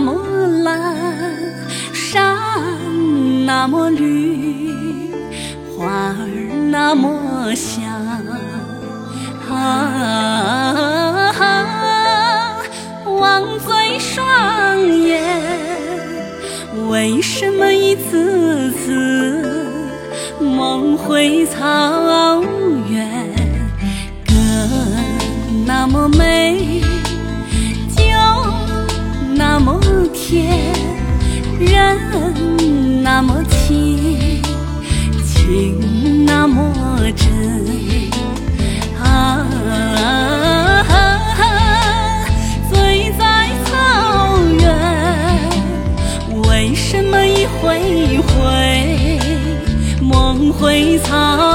那么蓝，山那么绿，花儿那么香。啊，望醉双眼，为什么一次次梦回草原？歌那么美。水草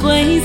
foi